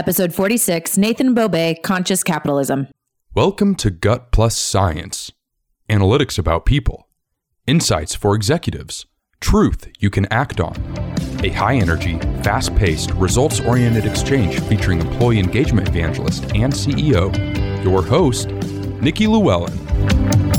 Episode 46 Nathan Beaubé, Conscious Capitalism. Welcome to Gut Plus Science analytics about people, insights for executives, truth you can act on. A high energy, fast paced, results oriented exchange featuring employee engagement evangelist and CEO, your host, Nikki Llewellyn.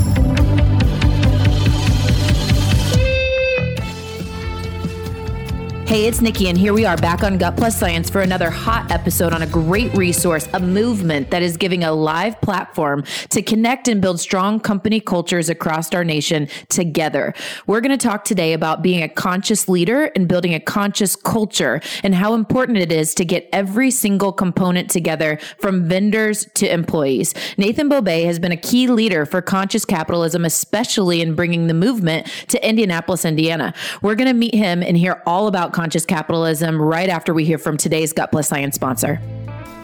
Hey, it's Nikki, and here we are back on Gut Plus Science for another hot episode on a great resource, a movement that is giving a live platform to connect and build strong company cultures across our nation together. We're going to talk today about being a conscious leader and building a conscious culture and how important it is to get every single component together from vendors to employees. Nathan Beaubé has been a key leader for conscious capitalism, especially in bringing the movement to Indianapolis, Indiana. We're going to meet him and hear all about conscious capitalism right after we hear from today's Gut Plus Science sponsor.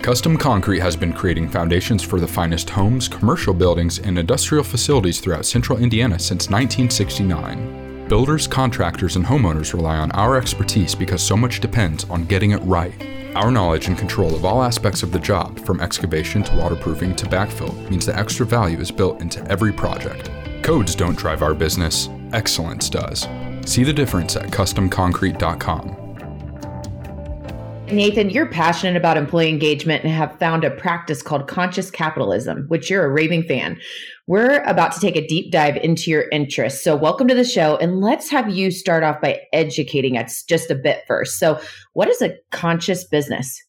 Custom Concrete has been creating foundations for the finest homes, commercial buildings, and industrial facilities throughout central Indiana since 1969. Builders, contractors, and homeowners rely on our expertise because so much depends on getting it right. Our knowledge and control of all aspects of the job, from excavation to waterproofing to backfill, means that extra value is built into every project. Codes don't drive our business, excellence does. See the difference at customconcrete.com. Nathan, you're passionate about employee engagement and have found a practice called conscious capitalism, which you're a raving fan. We're about to take a deep dive into your interests. So, welcome to the show. And let's have you start off by educating us just a bit first. So, what is a conscious business?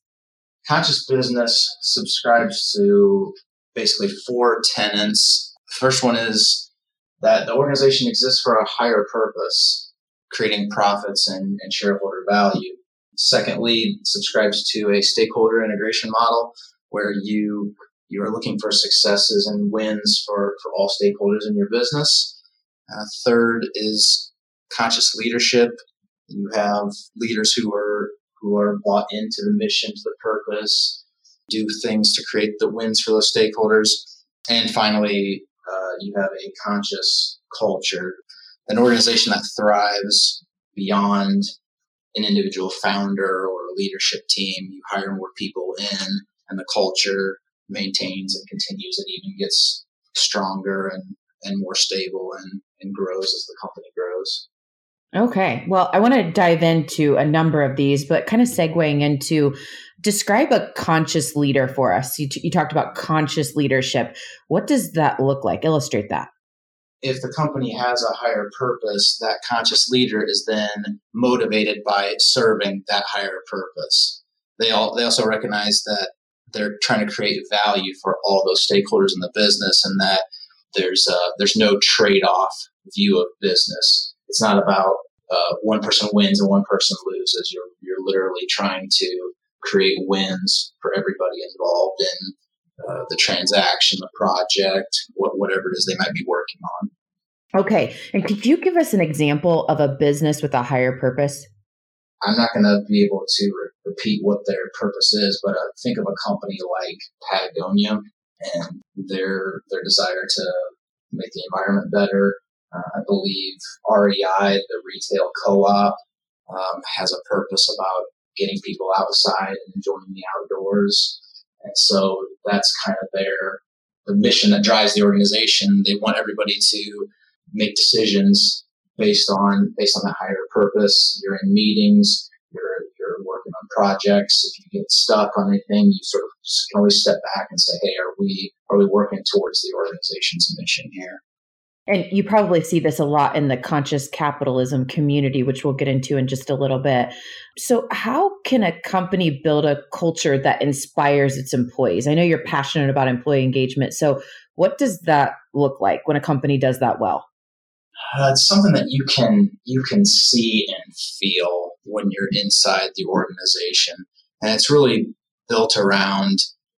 Conscious business subscribes to basically four tenets. The first one is that the organization exists for a higher purpose creating profits and, and shareholder value. Secondly, subscribes to a stakeholder integration model where you you are looking for successes and wins for, for all stakeholders in your business. Uh, third is conscious leadership. You have leaders who are who are bought into the mission, to the purpose, do things to create the wins for those stakeholders. And finally, uh, you have a conscious culture an organization that thrives beyond an individual founder or a leadership team. You hire more people in, and the culture maintains and continues and even gets stronger and, and more stable and, and grows as the company grows. Okay. Well, I want to dive into a number of these, but kind of segueing into describe a conscious leader for us. You, t- you talked about conscious leadership. What does that look like? Illustrate that if the company has a higher purpose, that conscious leader is then motivated by serving that higher purpose. They all they also recognize that they're trying to create value for all those stakeholders in the business, and that there's uh, there's no trade off view of business. It's not about uh, one person wins and one person loses. You're you're literally trying to create wins for everybody involved in uh, the transaction, the project, what, whatever it is they might be working on. Okay. And could you give us an example of a business with a higher purpose? I'm not going to be able to re- repeat what their purpose is, but uh, think of a company like Patagonia and their their desire to make the environment better. Uh, I believe REI, the retail co-op, um, has a purpose about getting people outside and enjoying the outdoors. And so that's kind of their the mission that drives the organization. They want everybody to make decisions based on based on that higher purpose. You're in meetings, you're you're working on projects. If you get stuck on anything, you sort of can always step back and say, "Hey, are we are we working towards the organization's mission here?" And you probably see this a lot in the conscious capitalism community, which we'll get into in just a little bit. So, how can a company build a culture that inspires its employees? I know you're passionate about employee engagement. So, what does that look like when a company does that well? Uh, it's something that you can you can see and feel when you're inside the organization, and it's really built around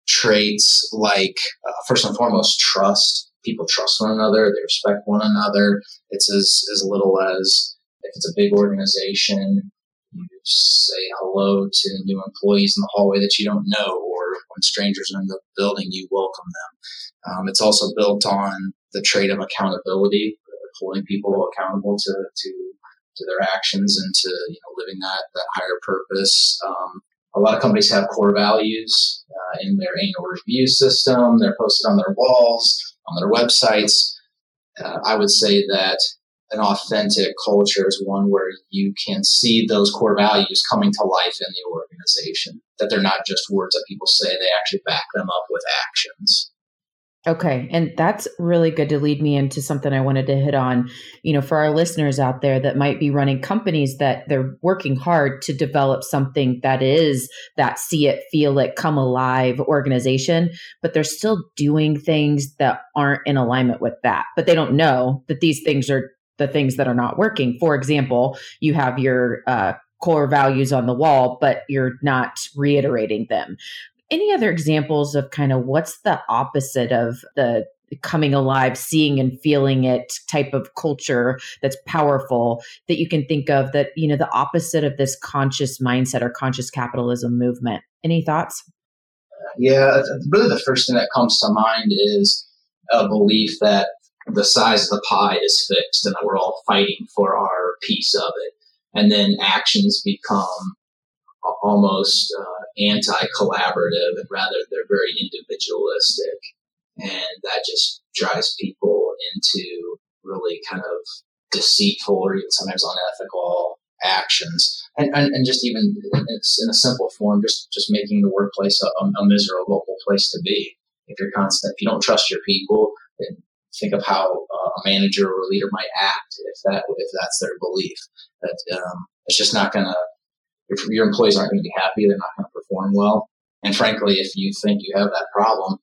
traits like uh, first and foremost trust people trust one another, they respect one another. It's as, as little as if it's a big organization, you say hello to new employees in the hallway that you don't know, or when strangers are in the building, you welcome them. Um, it's also built on the trait of accountability, holding people accountable to, to, to their actions and to you know, living that, that higher purpose. Um, A lot of companies have core values uh, in their annual review system. They're posted on their walls, on their websites. Uh, I would say that an authentic culture is one where you can see those core values coming to life in the organization, that they're not just words that people say, they actually back them up with actions. Okay. And that's really good to lead me into something I wanted to hit on. You know, for our listeners out there that might be running companies that they're working hard to develop something that is that see it, feel it, come alive organization, but they're still doing things that aren't in alignment with that. But they don't know that these things are the things that are not working. For example, you have your uh, core values on the wall, but you're not reiterating them. Any other examples of kind of what's the opposite of the coming alive, seeing and feeling it type of culture that's powerful that you can think of that, you know, the opposite of this conscious mindset or conscious capitalism movement? Any thoughts? Yeah, really the first thing that comes to mind is a belief that the size of the pie is fixed and that we're all fighting for our piece of it. And then actions become almost uh, anti-collaborative and rather they're very individualistic. And that just drives people into really kind of deceitful or even sometimes unethical actions. And, and, and just even it's in a simple form just just making the workplace a, a miserable place to be. If you're constant if you don't trust your people then think of how uh, a manager or a leader might act if that if that's their belief. That um, it's just not going to if your employees aren't going to be happy, they're not going to perform well. And frankly, if you think you have that problem,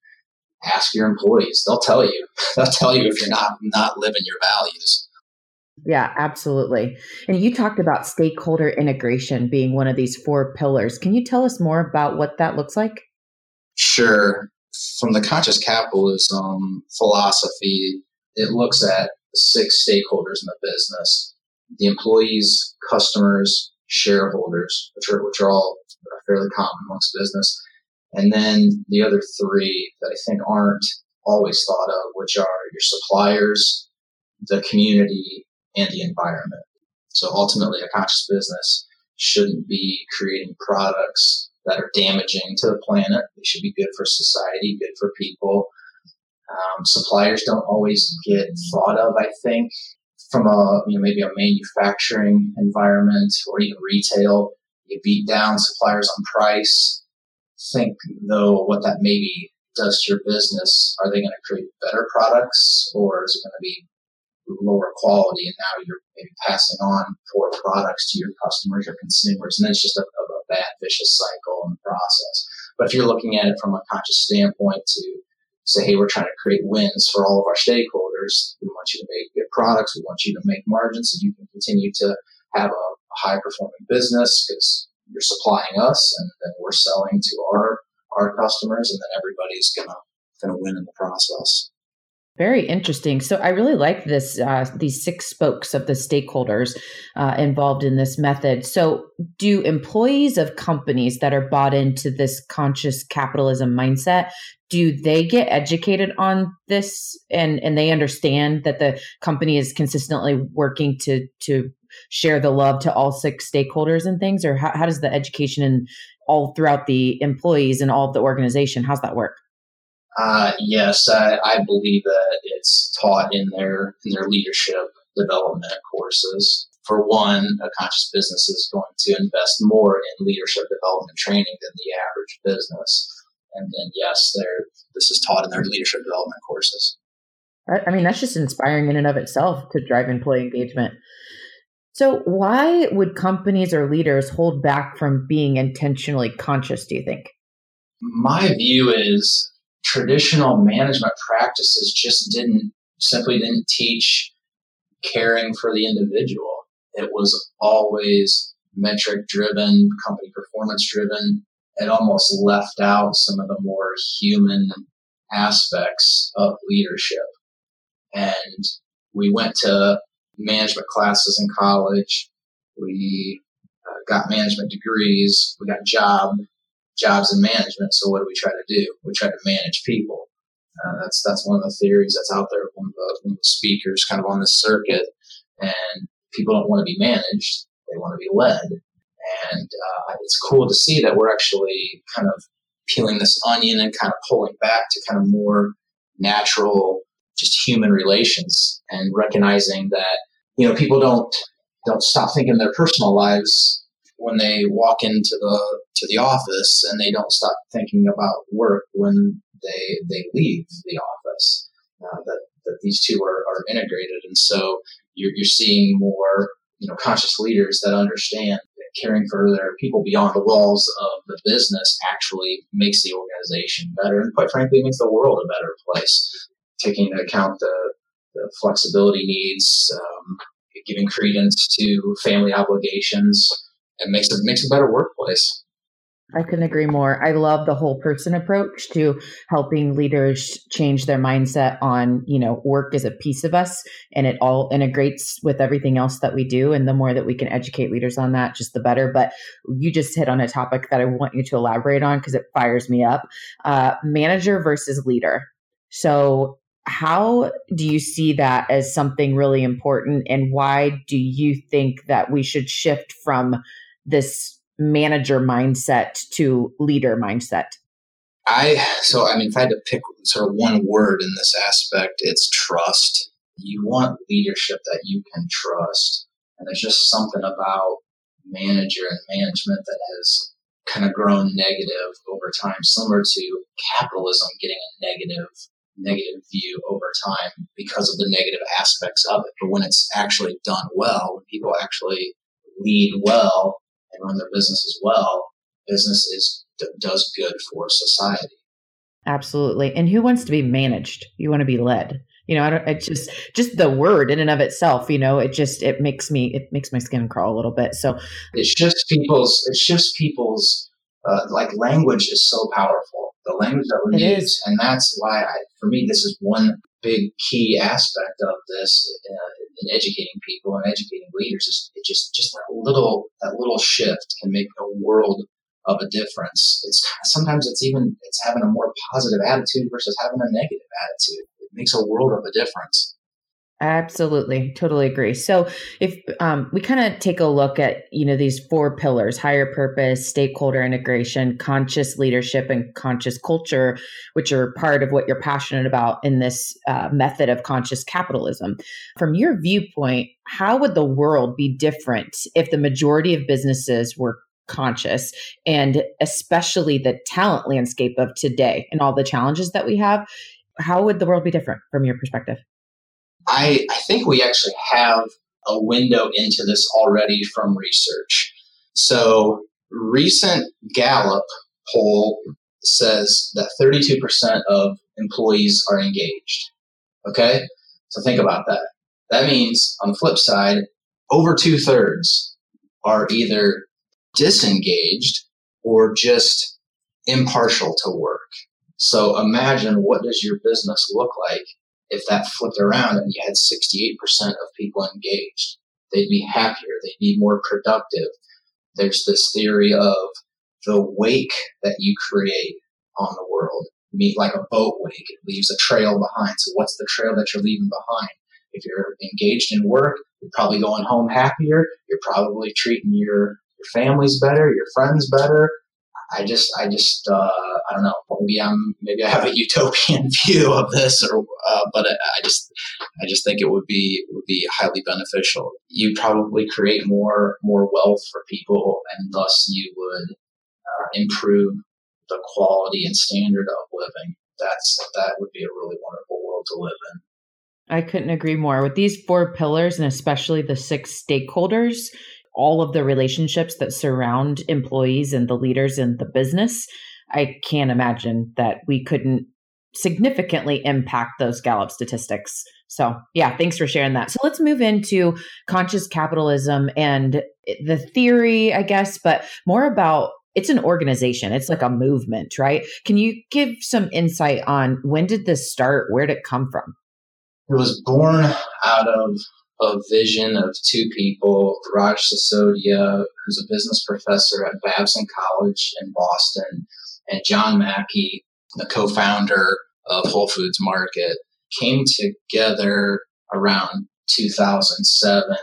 ask your employees. They'll tell you. They'll tell you if you're not not living your values. Yeah, absolutely. And you talked about stakeholder integration being one of these four pillars. Can you tell us more about what that looks like? Sure. From the conscious capitalism philosophy, it looks at six stakeholders in the business the employees, customers, shareholders, which are which are all fairly common amongst business, and then the other three that I think aren't always thought of, which are your suppliers, the community, and the environment. So ultimately, a conscious business shouldn't be creating products that are damaging to the planet. They should be good for society, good for people. Um, suppliers don't always get thought of, I think, from a you know maybe a manufacturing environment or even retail. You beat down suppliers on price. Think though what that maybe does to your business. Are they going to create better products or is it going to be lower quality and now you're maybe passing on poor products to your customers or consumers and it's just a, a bad vicious cycle in the process. But if you're looking at it from a conscious standpoint to say, hey, we're trying to create wins for all of our stakeholders. Want you to make good products. We want you to make margins so you can continue to have a high performing business because you're supplying us and then we're selling to our our customers and then everybody's gonna gonna win in the process. Very interesting. So I really like this uh, these six spokes of the stakeholders uh, involved in this method. So do employees of companies that are bought into this conscious capitalism mindset do they get educated on this and and they understand that the company is consistently working to to share the love to all six stakeholders and things or how, how does the education and all throughout the employees and all of the organization how's that work uh, yes, I, I, believe that taught in their in their leadership development courses. For one, a conscious business is going to invest more in leadership development training than the average business. And then, yes, this is taught in their leadership development courses. I mean, that's just inspiring in and of itself to drive employee engagement. So, why would companies or leaders hold back from being intentionally conscious, do you think? My view is traditional management practices just didn't simply didn't teach caring for the individual. It was always metric driven, company performance driven. It almost left out some of the more human aspects of leadership. And we went to management classes in college. We uh, got management degrees. We got job jobs in management. So what do we try to do? We try to manage people. Uh, that's that's one of the theories that's out there. One of, the, one of the speakers, kind of on this circuit, and people don't want to be managed; they want to be led. And uh, it's cool to see that we're actually kind of peeling this onion and kind of pulling back to kind of more natural, just human relations and recognizing that, you know, people don't don't stop thinking their personal lives when they walk into the to the office and they don't stop thinking about work when they they leave the office. Uh, that that these two are, are integrated, and so you're, you're seeing more you know conscious leaders that understand that caring for their people beyond the walls of the business actually makes the organization better, and quite frankly, makes the world a better place. Taking into account the, the flexibility needs, um, giving credence to family obligations, and makes it makes a better workplace. I couldn't agree more. I love the whole person approach to helping leaders change their mindset on, you know, work is a piece of us and it all integrates with everything else that we do. And the more that we can educate leaders on that, just the better. But you just hit on a topic that I want you to elaborate on because it fires me up uh, manager versus leader. So, how do you see that as something really important? And why do you think that we should shift from this manager mindset to leader mindset? I so I mean, if I had to pick sort of one word in this aspect, it's trust. You want leadership that you can trust, and there's just something about manager and management that has kind of grown negative over time, similar to capitalism getting a negative negative view over time because of the negative aspects of it. But when it's actually done well, when people actually lead well, and run their business as well, business is does good for society. Absolutely. And who wants to be managed? You want to be led. You know, I don't, it's just just the word in and of itself. You know, it just it makes me it makes my skin crawl a little bit. So it shifts people's it shifts people's uh, like language is so powerful. The language that we it use, is. and that's why I, for me, this is one big key aspect of this uh, in educating people and educating leaders is it just just that little that little shift can make a world of a difference. It's sometimes it's even it's having a more positive attitude versus having a negative attitude. It makes a world of a difference. Absolutely, totally agree. So, if um, we kind of take a look at you know these four pillars: higher purpose, stakeholder integration, conscious leadership, and conscious culture, which are part of what you're passionate about in this uh, method of conscious capitalism. From your viewpoint, how would the world be different if the majority of businesses were conscious and especially the talent landscape of today and all the challenges that we have? How would the world be different from your perspective? I, I think we actually have a window into this already from research. So, recent Gallup poll says that 32% of employees are engaged. Okay? So, think about that. That means, on the flip side, over two thirds are either disengaged or just impartial to work. So imagine what does your business look like if that flipped around and you had 68% of people engaged, they'd be happier, they'd be more productive. There's this theory of the wake that you create on the world. Meet like a boat wake, it leaves a trail behind. So, what's the trail that you're leaving behind? If you're engaged in work, you're probably going home happier. You're probably treating your, your families better, your friends better. I just, I just, uh, I don't know. Maybe I'm, maybe I have a utopian view of this, or, uh, but I, I, just, I just think it would be would be highly beneficial. You probably create more more wealth for people, and thus you would uh, improve the quality and standard of living. That's that would be a really wonderful world to live in. I couldn't agree more. With these four pillars, and especially the six stakeholders, all of the relationships that surround employees and the leaders in the business, I can't imagine that we couldn't significantly impact those Gallup statistics. So, yeah, thanks for sharing that. So, let's move into conscious capitalism and the theory, I guess, but more about it's an organization. It's like a movement, right? Can you give some insight on when did this start? Where did it come from? It was born out of a vision of two people, Raj Sisodia, who's a business professor at Babson College in Boston, and John Mackey, the co-founder of Whole Foods Market, came together around 2007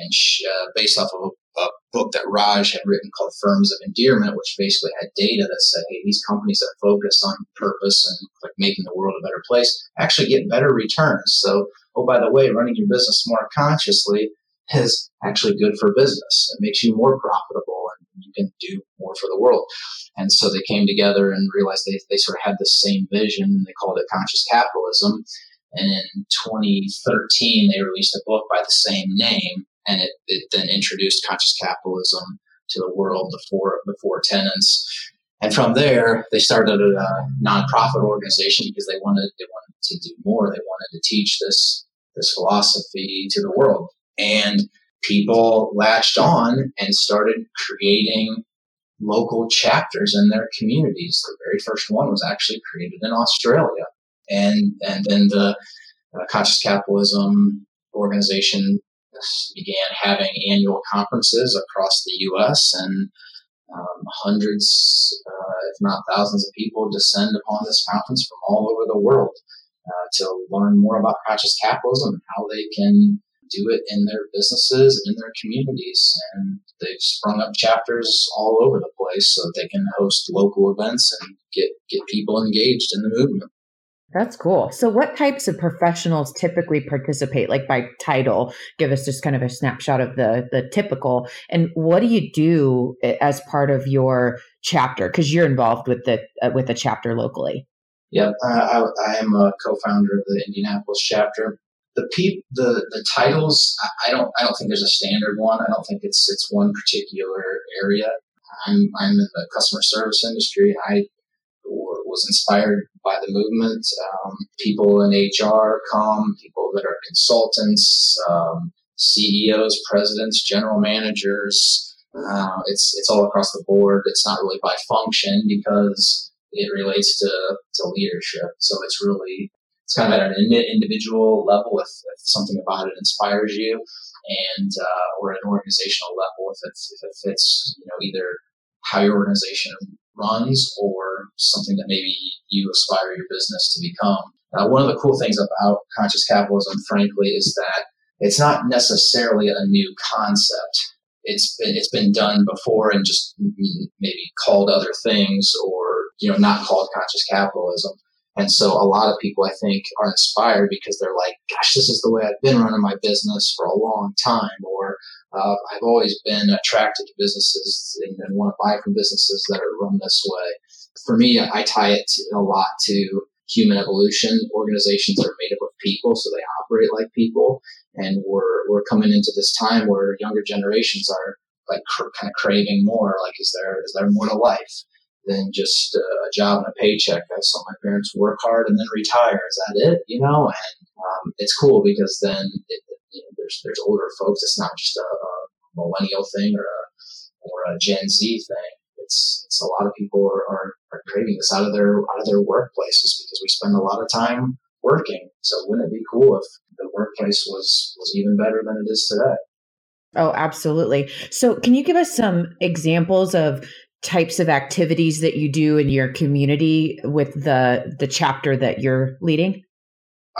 and uh, based off of a, a, book that Raj had written called Firms of Endearment, which basically had data that said, hey, these companies that focus on purpose and like making the world a better place actually get better returns. So, oh, by the way, running your business more consciously is actually good for business. It makes you more profitable and you can do more for the world. And so they came together and realized they, they sort of had the same vision. They called it conscious capitalism. And in 2013, they released a book by the same name and it, it then introduced conscious capitalism to the world, the four the four tenants. And from there, they started a nonprofit organization because they wanted they wanted to do more. They wanted to teach this this philosophy to the world, and people latched on and started creating local chapters in their communities. The very first one was actually created in Australia, and and then the uh, conscious capitalism organization began having annual conferences across the U.S. and um, hundreds, uh, if not thousands, of people descend upon this conference from all over the world uh, to learn more about conscious capitalism and how they can do it in their businesses and in their communities. And they've sprung up chapters all over the place so they can host local events and get, get people engaged in the movement. That's cool. So, what types of professionals typically participate, like by title? Give us just kind of a snapshot of the the typical. And what do you do as part of your chapter? Because you're involved with the uh, with the chapter locally. Yep, uh, I, I, am a co-founder of the Indianapolis chapter. The peop, the the titles, I don't I don't think there's a standard one. I don't think it's it's one particular area. I'm I'm in the customer service industry. I was inspired by the movement. Um, people in HR come, people that are consultants, um, CEOs, presidents, general managers. Uh, it's it's all across the board. It's not really by function because it relates to, to leadership. So it's really it's kind of at an individual level if, if something about it inspires you, and uh, or an organizational level if it, if it fits you know either how your organization runs or something that maybe you aspire your business to become. Uh, one of the cool things about conscious capitalism, frankly, is that it's not necessarily a new concept. It's been it's been done before and just maybe called other things or you know not called conscious capitalism. And so a lot of people, I think, are inspired because they're like, gosh, this is the way I've been running my business for a long time. Or uh, I've always been attracted to businesses and, want to buy from businesses that are run this way. For me, I tie it to, a lot to human evolution. Organizations are made up of people, so they operate like people. And we're, we're coming into this time where younger generations are like cr- kind of craving more. Like, is there, is there more to life? Than just a job and a paycheck. I saw my parents work hard and then retire. Is that it? You know, and um, it's cool because then it, you know, there's there's older folks. It's not just a, a millennial thing or a or a Gen Z thing. It's it's a lot of people are, are, are craving this out of their out of their workplaces because we spend a lot of time working. So wouldn't it be cool if the workplace was was even better than it is today? Oh, absolutely. So, can you give us some examples of types of activities that you do in your community with the the chapter that you're leading?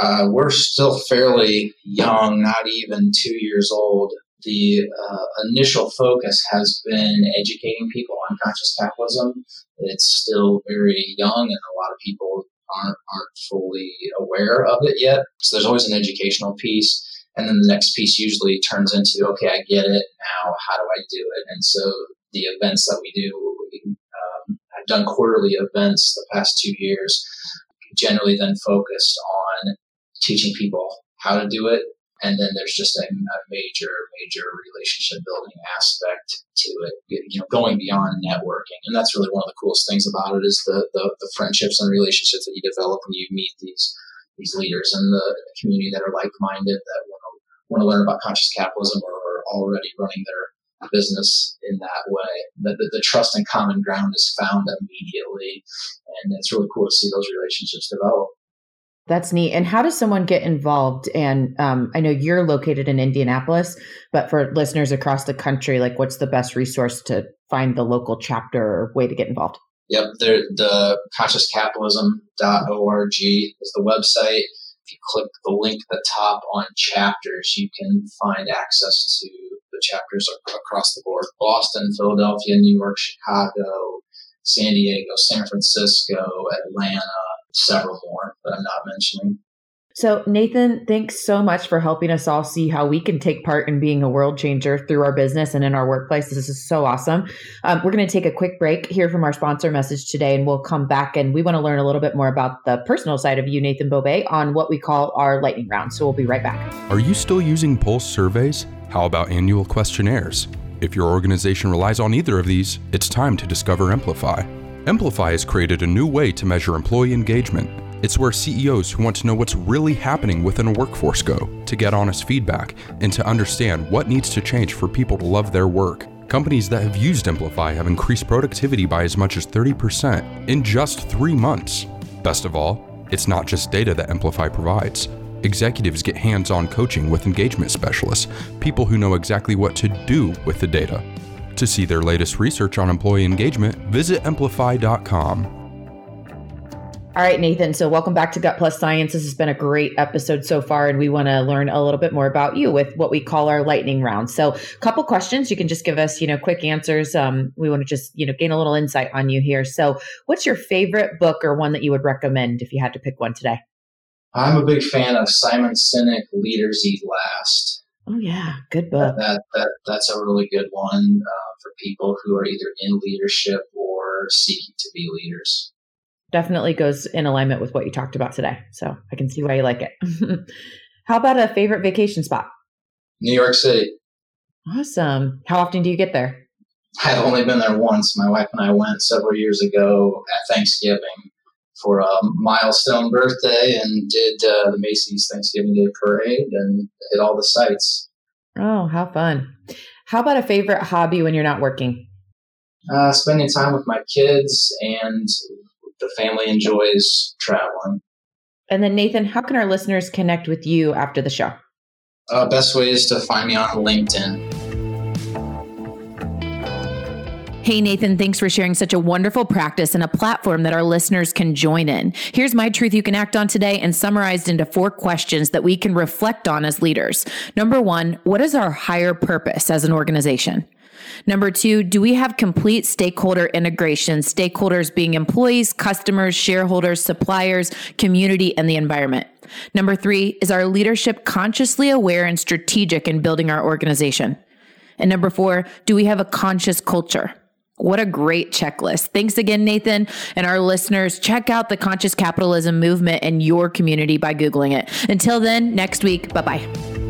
Uh, we're still fairly young, not even two years old. The uh, initial focus has been educating people on conscious capitalism. It's still very young, and a lot of people aren't aren't fully aware of it yet. So there's always an educational piece. And then the next piece usually turns into, okay, I get it. Now, how do I do it? And so the events that we do. Done quarterly events the past two years, generally then focused on teaching people how to do it. And then there's just a, a major, major relationship building aspect to it, you know, going beyond networking. And that's really one of the coolest things about it is the, the, the friendships and relationships that you develop when you meet these these leaders in the, community that are like-minded that want to, want to learn about conscious capitalism or are already running their business in that way. That the, the, trust and common ground is found immediately, and it's really cool to see those relationships develop. That's neat. And how does someone get involved? And um, I know you're located in Indianapolis, but for listeners across the country, like what's the best resource to find the local chapter or way to get involved? Yep, the consciouscapitalism.org is the website. If you click the link at the top on chapters, you can find access to the chapters are across the board: Boston, Philadelphia, New York, Chicago, San Diego, San Francisco, Atlanta, several more that I'm not mentioning. So, Nathan, thanks so much for helping us all see how we can take part in being a world changer through our business and in our workplace. This is so awesome. Um, we're going to take a quick break here from our sponsor message today, and we'll come back and we want to learn a little bit more about the personal side of you, Nathan Beaubé, on what we call our lightning round. So, we'll be right back. Are you still using Pulse surveys? How about annual questionnaires? If your organization relies on either of these, it's time to discover Amplify. Amplify has created a new way to measure employee engagement it's where CEOs who want to know what's really happening within a workforce go, to get honest feedback, and to understand what needs to change for people to love their work. Companies that have used Amplify have increased productivity by as much as 30% in just three months. Best of all, it's not just data that Amplify provides. Executives get hands on coaching with engagement specialists, people who know exactly what to do with the data. To see their latest research on employee engagement, visit amplify.com. All right, Nathan. So, welcome back to Gut Plus Science. This has been a great episode so far, and we want to learn a little bit more about you with what we call our lightning round. So, a couple questions. You can just give us, you know, quick answers. Um, we want to just, you know, gain a little insight on you here. So, what's your favorite book or one that you would recommend if you had to pick one today? I'm a big fan of Simon Sinek, Leaders Eat Last. Oh yeah, good book. That, that that's a really good one uh, for people who are either in leadership or seeking to be leaders definitely goes in alignment with what you talked about today. So I can see why you like it. How about a favorite vacation spot? New York City. Awesome. How often do you get there? I've only been there once. My wife and I went several years ago at Thanksgiving for a milestone birthday and did uh, the Macy's Thanksgiving Day Parade and hit all the sites. Oh, how fun. How about a favorite hobby when you're not working? Uh, spending time with my kids and the family enjoys traveling. And then, Nathan, how can our listeners connect with you after the show? Uh, best way is to find me on LinkedIn. Hey, Nathan, thanks for sharing such a wonderful practice and a platform that our listeners can join in. Here's my truth you can act on today and summarized into four questions that we can reflect on as leaders. Number one, what is our higher purpose as an organization? Number two, do we have complete stakeholder integration? Stakeholders being employees, customers, shareholders, suppliers, community, and the environment. Number three, is our leadership consciously aware and strategic in building our organization? And number four, do we have a conscious culture? What a great checklist. Thanks again, Nathan. And our listeners, check out the conscious capitalism movement in your community by Googling it. Until then, next week, bye bye.